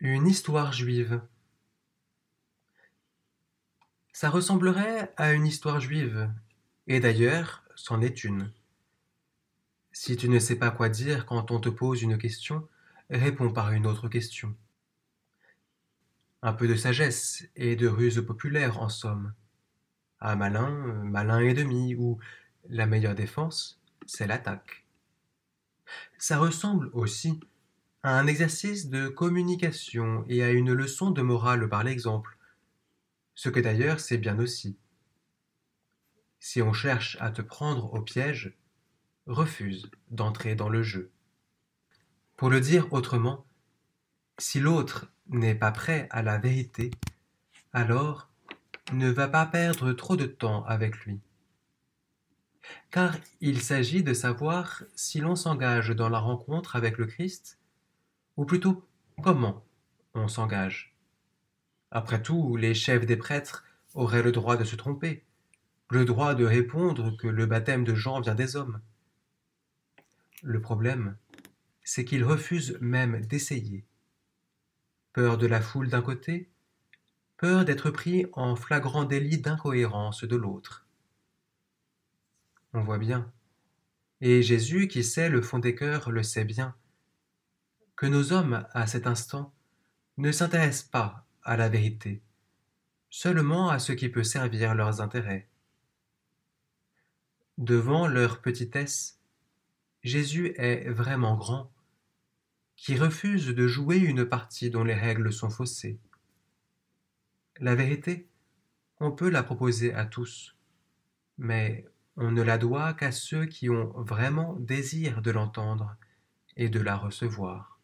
Une histoire juive. Ça ressemblerait à une histoire juive, et d'ailleurs, c'en est une. Si tu ne sais pas quoi dire quand on te pose une question, réponds par une autre question. Un peu de sagesse et de ruse populaire, en somme. À malin, malin et demi, ou la meilleure défense, c'est l'attaque. Ça ressemble aussi à un exercice de communication et à une leçon de morale par l'exemple, ce que d'ailleurs c'est bien aussi. Si on cherche à te prendre au piège, refuse d'entrer dans le jeu. Pour le dire autrement, si l'autre n'est pas prêt à la vérité, alors ne va pas perdre trop de temps avec lui. Car il s'agit de savoir si l'on s'engage dans la rencontre avec le Christ ou plutôt comment on s'engage? Après tout, les chefs des prêtres auraient le droit de se tromper, le droit de répondre que le baptême de Jean vient des hommes. Le problème, c'est qu'ils refusent même d'essayer. Peur de la foule d'un côté, peur d'être pris en flagrant délit d'incohérence de l'autre. On voit bien. Et Jésus, qui sait le fond des cœurs, le sait bien que nos hommes, à cet instant, ne s'intéressent pas à la vérité, seulement à ce qui peut servir leurs intérêts. Devant leur petitesse, Jésus est vraiment grand, qui refuse de jouer une partie dont les règles sont faussées. La vérité, on peut la proposer à tous, mais on ne la doit qu'à ceux qui ont vraiment désir de l'entendre et de la recevoir.